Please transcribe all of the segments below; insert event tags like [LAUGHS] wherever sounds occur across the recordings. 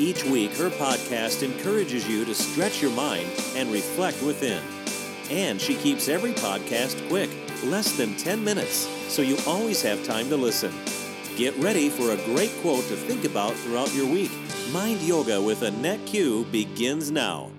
Each week, her podcast encourages you to stretch your mind and reflect within. And she keeps every podcast quick, less than 10 minutes, so you always have time to listen. Get ready for a great quote to think about throughout your week. Mind Yoga with Annette Q begins now.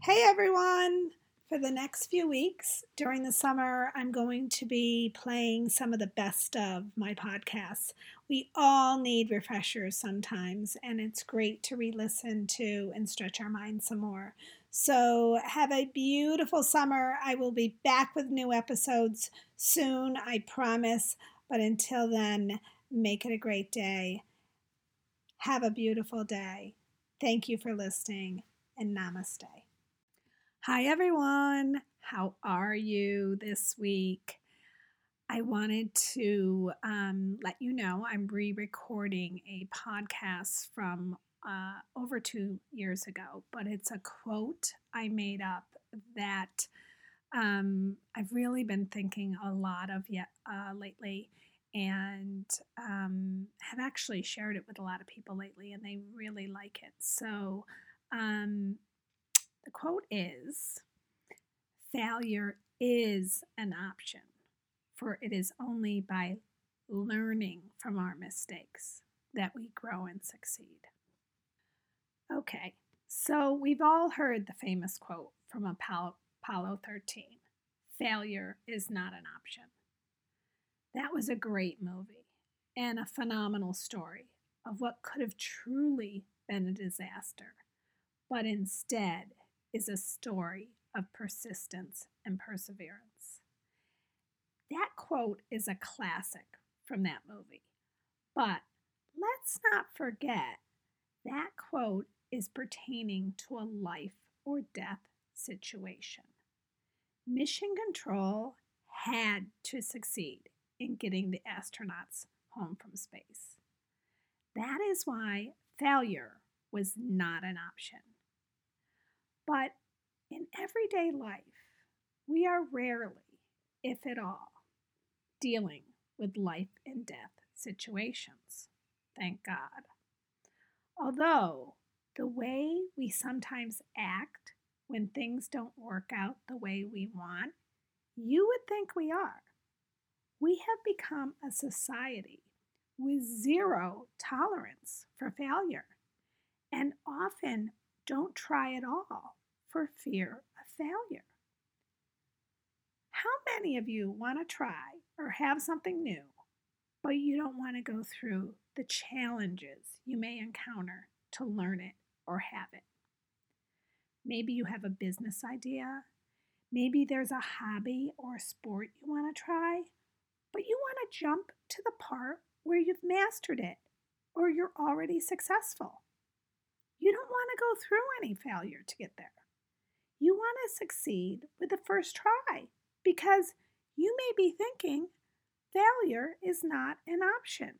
Hey everyone! For the next few weeks during the summer, I'm going to be playing some of the best of my podcasts. We all need refreshers sometimes, and it's great to re listen to and stretch our minds some more. So, have a beautiful summer. I will be back with new episodes soon, I promise. But until then, make it a great day. Have a beautiful day. Thank you for listening, and namaste. Hi, everyone. How are you this week? I wanted to um, let you know I'm re recording a podcast from uh, over two years ago, but it's a quote I made up that um, I've really been thinking a lot of yet uh, lately and um, have actually shared it with a lot of people lately, and they really like it. So, um, the quote is Failure is an option, for it is only by learning from our mistakes that we grow and succeed. Okay, so we've all heard the famous quote from Apollo, Apollo 13 Failure is not an option. That was a great movie and a phenomenal story of what could have truly been a disaster, but instead is a story of persistence and perseverance. That quote is a classic from that movie. But let's not forget that quote is pertaining to a life or death situation. Mission Control had to succeed in getting the astronauts home from space. That is why failure was not an option. But in everyday life, we are rarely, if at all, dealing with life and death situations. Thank God. Although the way we sometimes act when things don't work out the way we want, you would think we are. We have become a society with zero tolerance for failure and often don't try at all for fear of failure. How many of you want to try or have something new, but you don't want to go through the challenges you may encounter to learn it or have it? Maybe you have a business idea. Maybe there's a hobby or a sport you want to try, but you want to jump to the part where you've mastered it or you're already successful. You don't want to go through any failure to get there. You want to succeed with the first try because you may be thinking failure is not an option.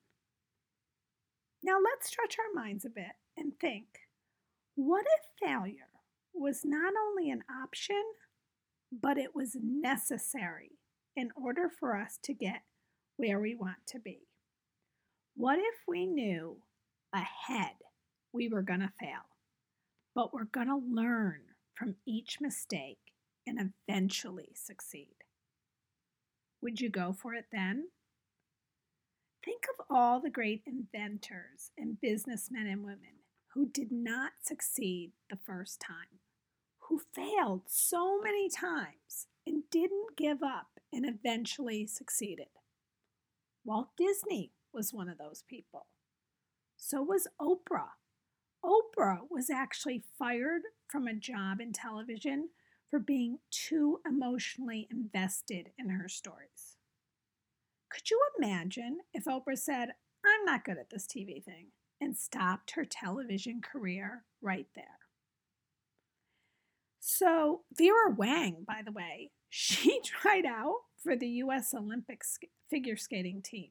Now let's stretch our minds a bit and think what if failure was not only an option, but it was necessary in order for us to get where we want to be? What if we knew ahead we were going to fail, but we're going to learn from each mistake and eventually succeed? Would you go for it then? Think of all the great inventors and businessmen and women who did not succeed the first time, who failed so many times and didn't give up and eventually succeeded. Walt Disney was one of those people. So was Oprah. Oprah was actually fired from a job in television for being too emotionally invested in her stories. Could you imagine if Oprah said, I'm not good at this TV thing, and stopped her television career right there? So, Vera Wang, by the way, [LAUGHS] she tried out for the US Olympic figure skating team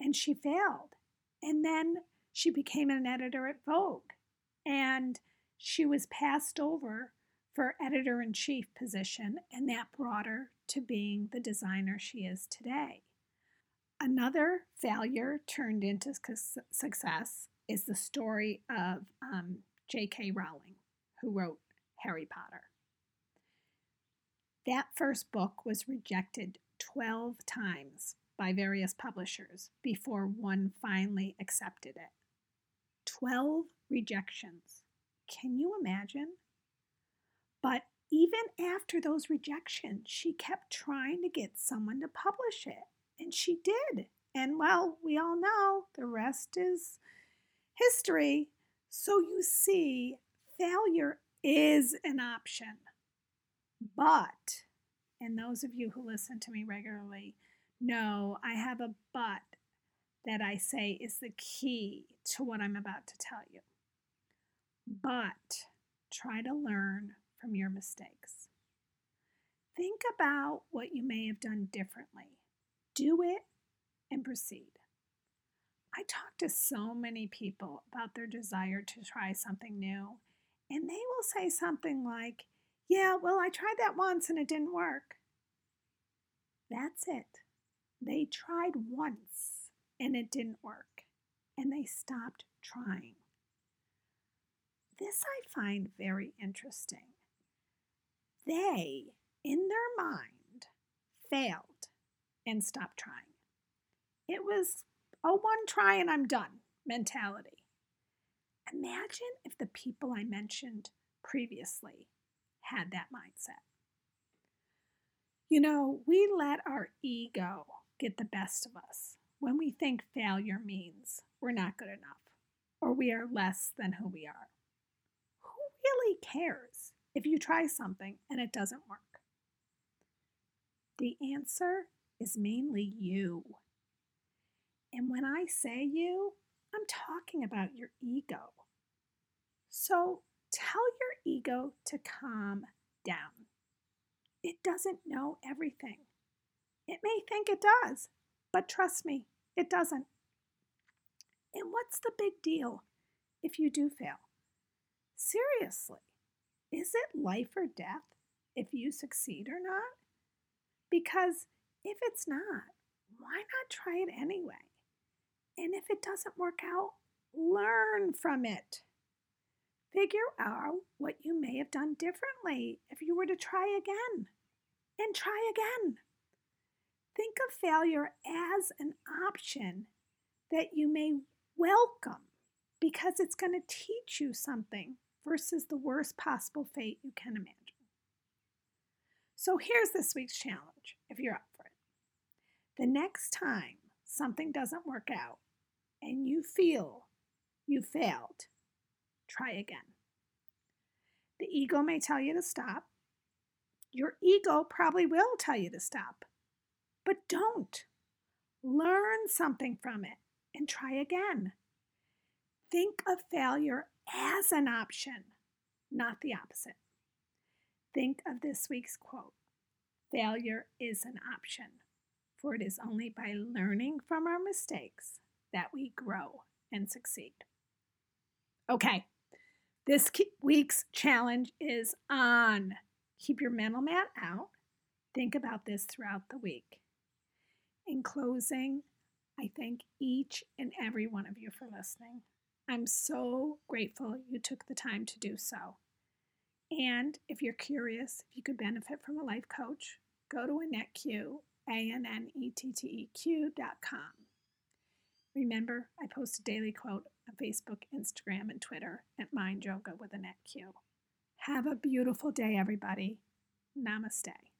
and she failed. And then she became an editor at Vogue and she was passed over for editor in chief position, and that brought her to being the designer she is today. Another failure turned into success is the story of um, J.K. Rowling, who wrote Harry Potter. That first book was rejected 12 times by various publishers before one finally accepted it. 12 rejections. Can you imagine? But even after those rejections, she kept trying to get someone to publish it. And she did. And well, we all know the rest is history. So you see, failure is an option. But, and those of you who listen to me regularly know I have a but that I say is the key to what I'm about to tell you. But try to learn from your mistakes. Think about what you may have done differently. Do it and proceed. I talk to so many people about their desire to try something new, and they will say something like, Yeah, well, I tried that once and it didn't work. That's it. They tried once and it didn't work, and they stopped trying. This I find very interesting. They, in their mind, failed and stopped trying. It was a one try and I'm done mentality. Imagine if the people I mentioned previously had that mindset. You know, we let our ego get the best of us when we think failure means we're not good enough or we are less than who we are. Who really cares if you try something and it doesn't work? The answer is mainly you. And when I say you, I'm talking about your ego. So tell your ego to calm down. It doesn't know everything. It may think it does, but trust me, it doesn't. And what's the big deal if you do fail? Seriously, is it life or death if you succeed or not? Because if it's not, why not try it anyway? And if it doesn't work out, learn from it. Figure out what you may have done differently if you were to try again. And try again. Think of failure as an option that you may welcome because it's going to teach you something versus the worst possible fate you can imagine. So here's this week's challenge if you're up for it. The next time something doesn't work out and you feel you failed, try again. The ego may tell you to stop. Your ego probably will tell you to stop. But don't. Learn something from it and try again. Think of failure as an option, not the opposite. Think of this week's quote Failure is an option, for it is only by learning from our mistakes that we grow and succeed. Okay, this week's challenge is on. Keep your mental mat out. Think about this throughout the week. In closing, I thank each and every one of you for listening. I'm so grateful you took the time to do so. And if you're curious if you could benefit from a life coach, go to AnnetteQ, A-N-N-E-T-T-E-Q dot com. Remember, I post a daily quote on Facebook, Instagram, and Twitter at Mind Yoga with Annette Q. Have a beautiful day, everybody. Namaste.